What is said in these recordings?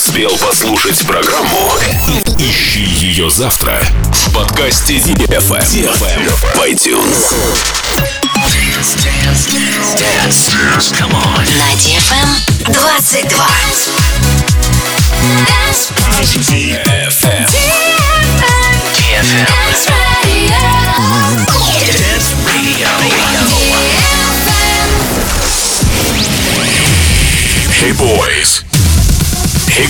успел послушать программу, ищи ее завтра в подкасте DFM в iTunes. На DFM 22. Dance DFM. DFM. Dance Radio. Dance Radio. Hey boys. Hey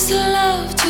is love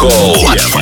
Хоу. Yeah.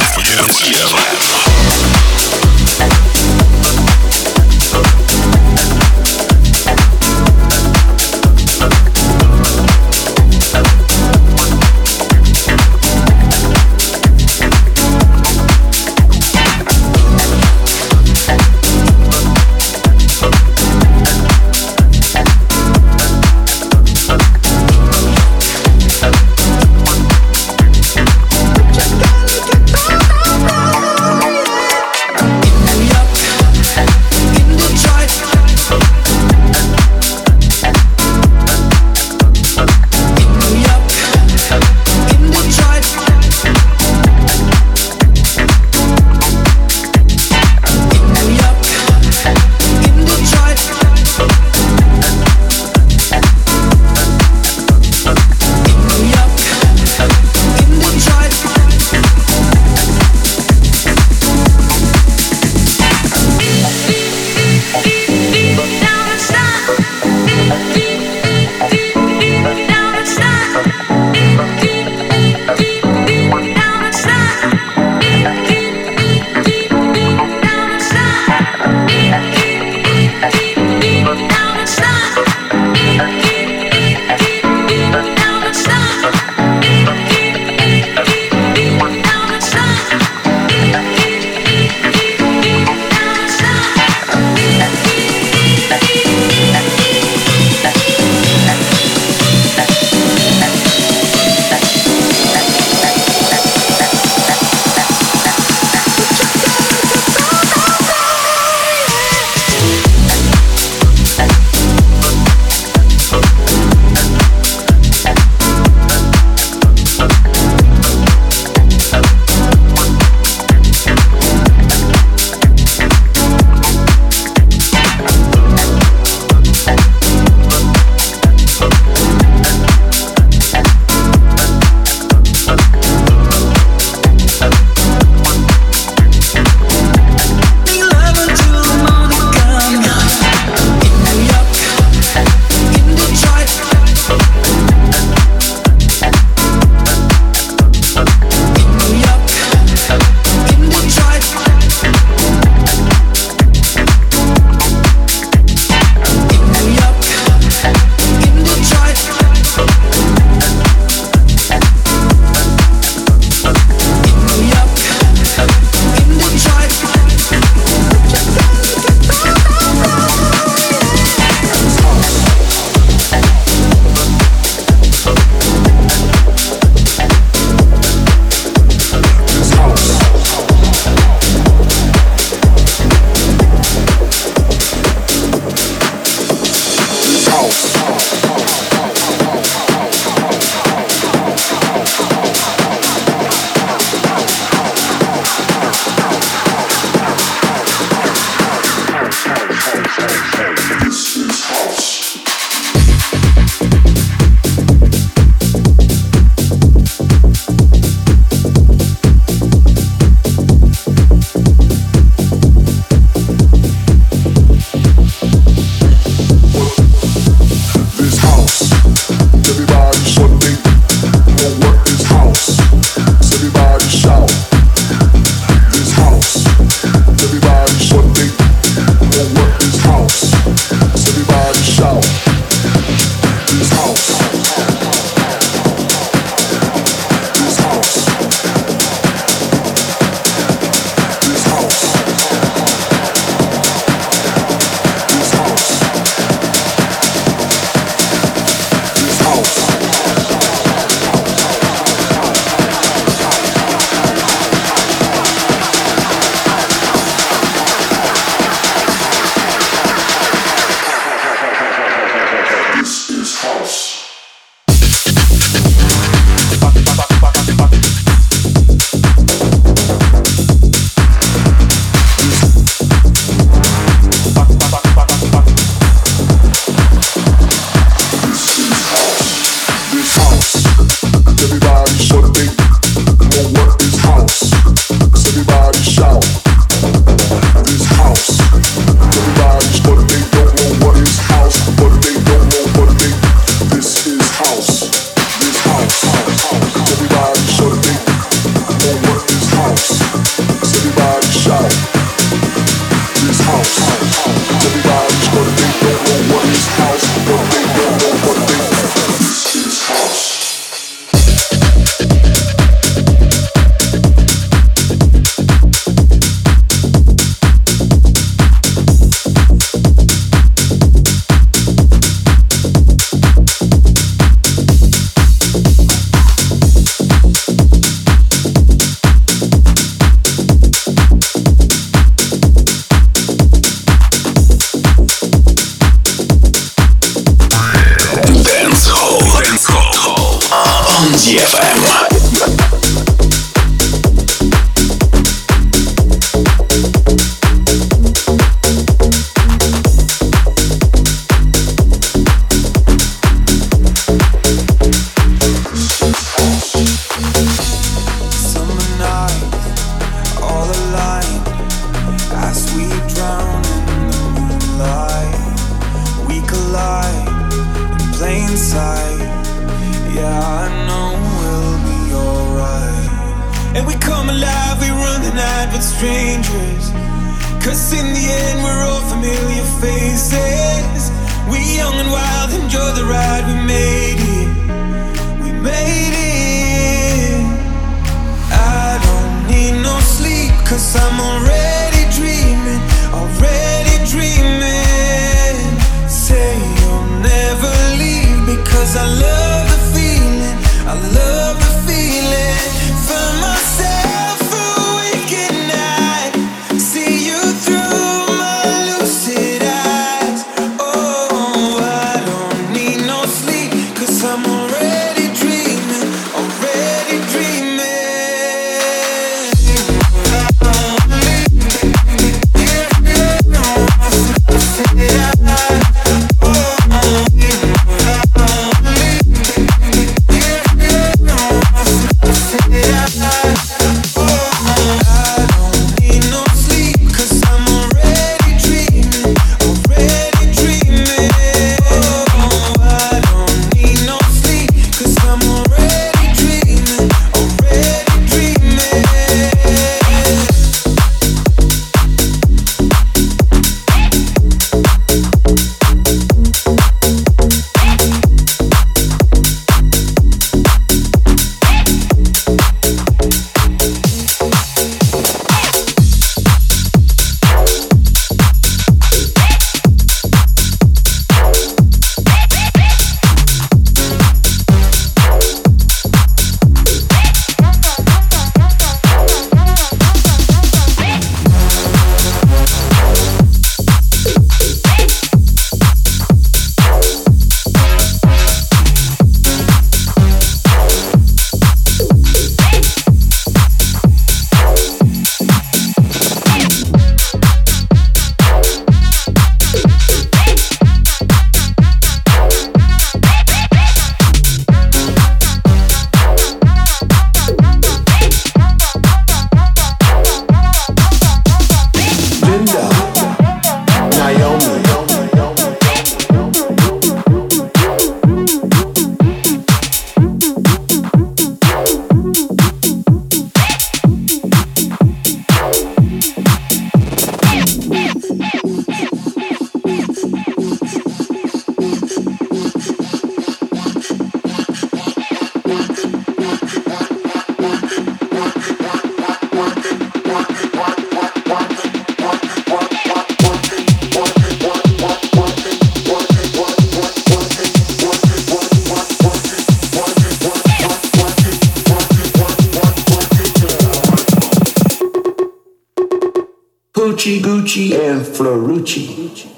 Gucci, Gucci, and Fiorucci.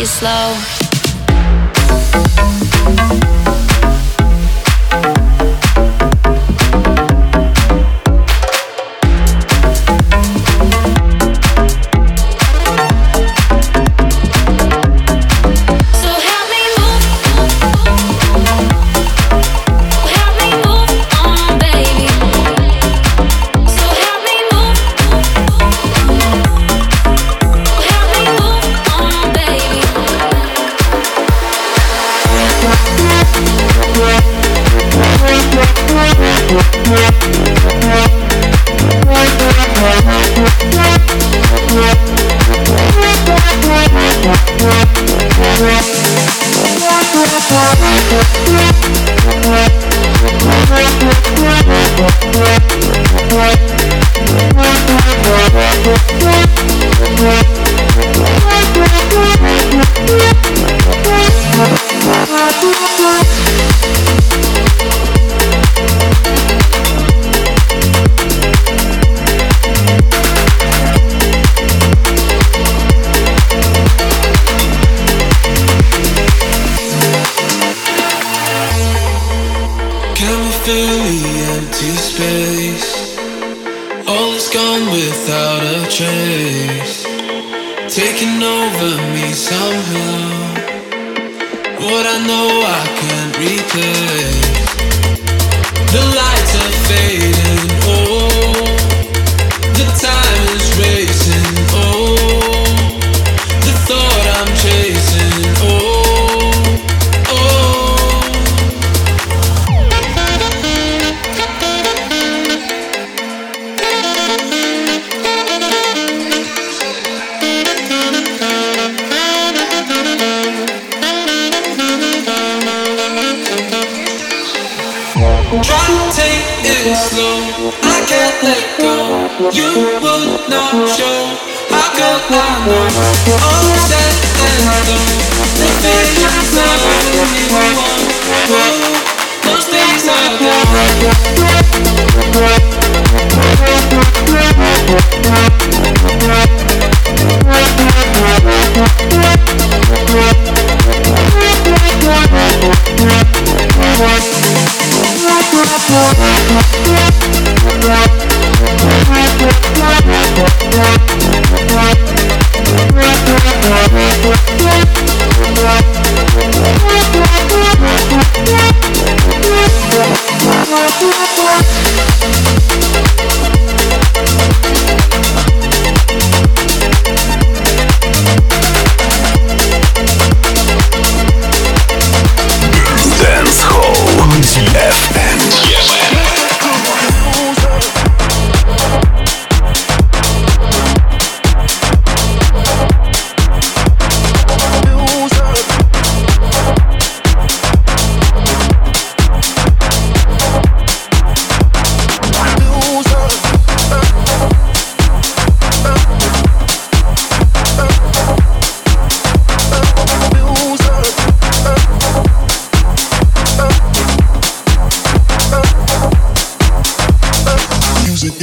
It's slow.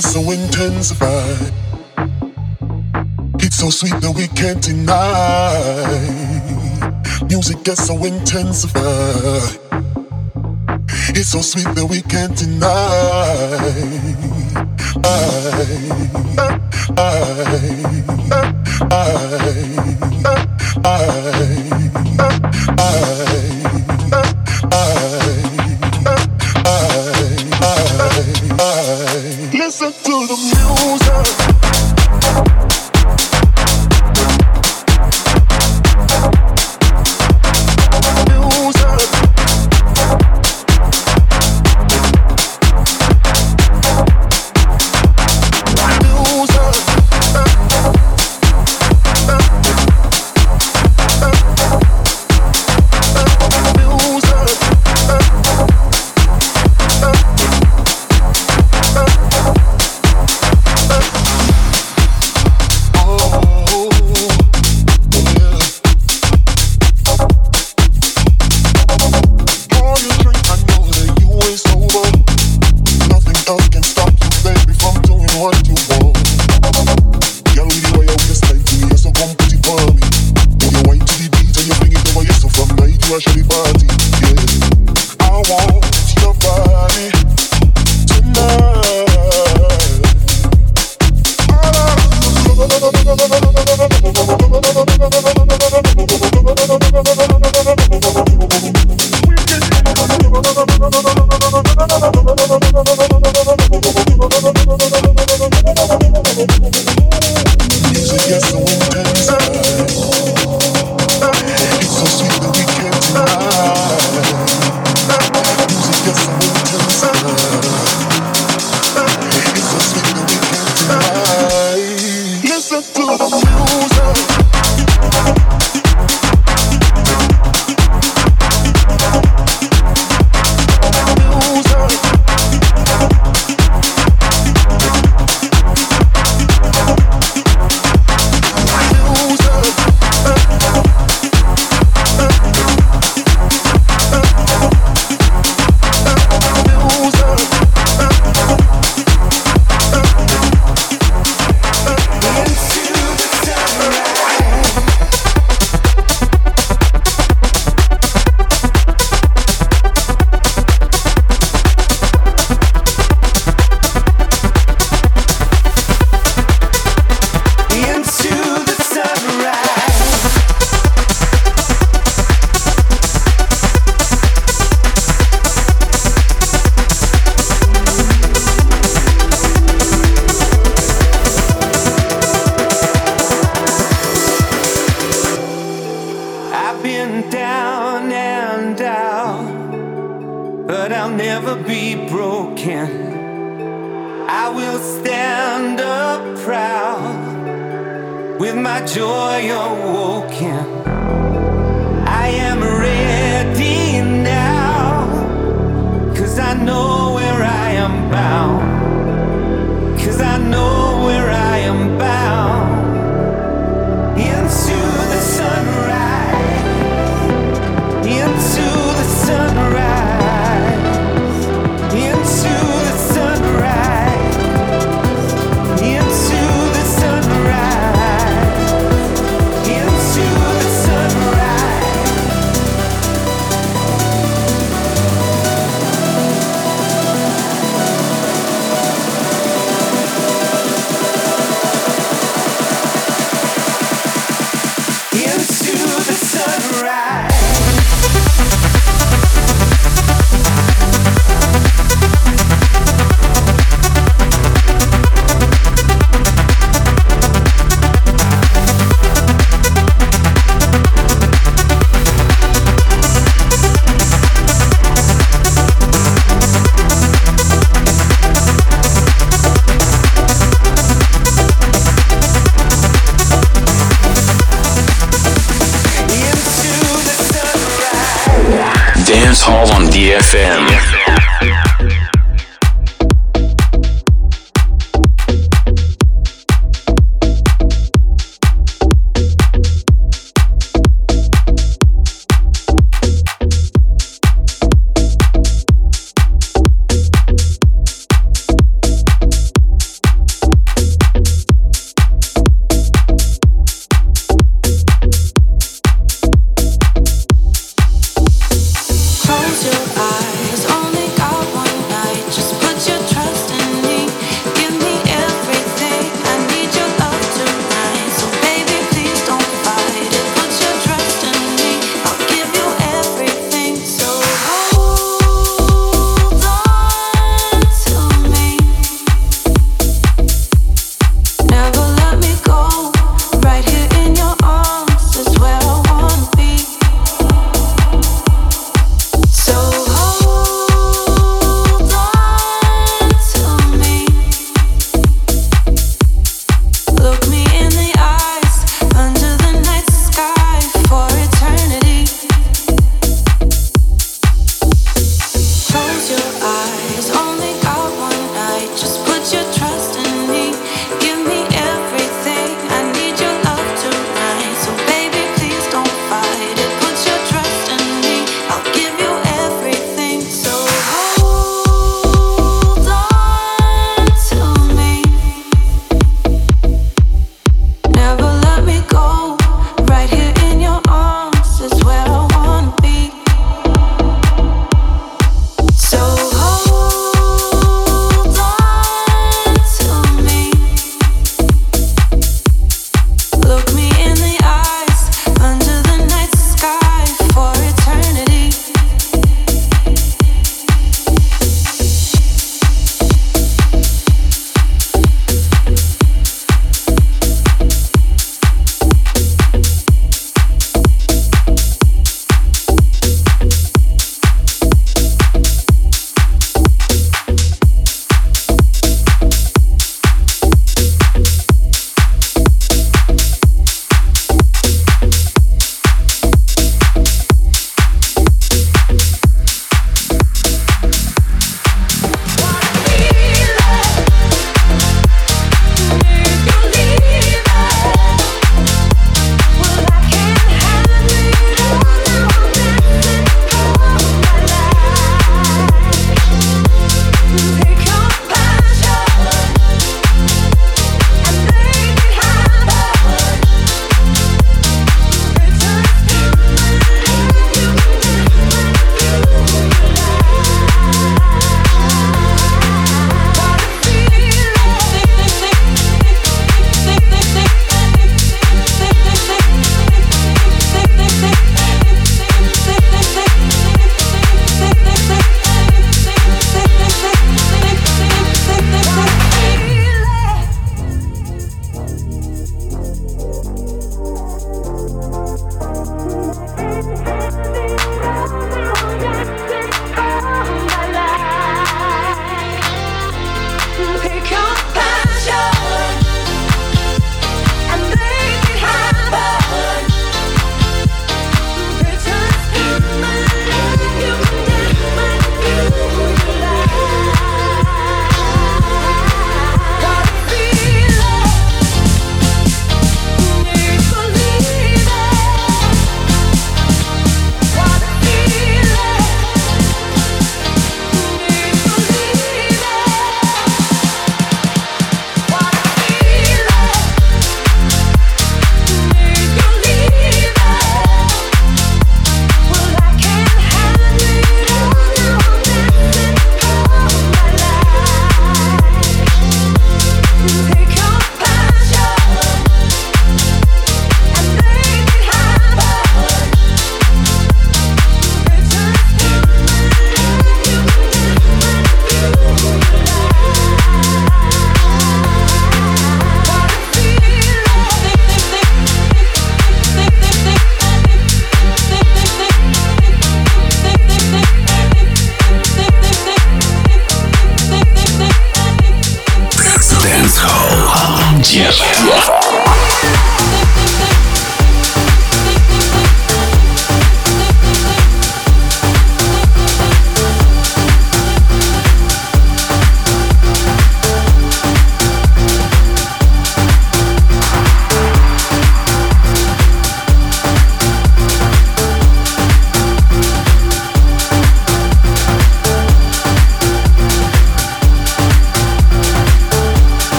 just so intensified. It's so sweet that we can't deny. Music gets so intensified. It's so sweet that we can't deny. I, I, I, I, I, I.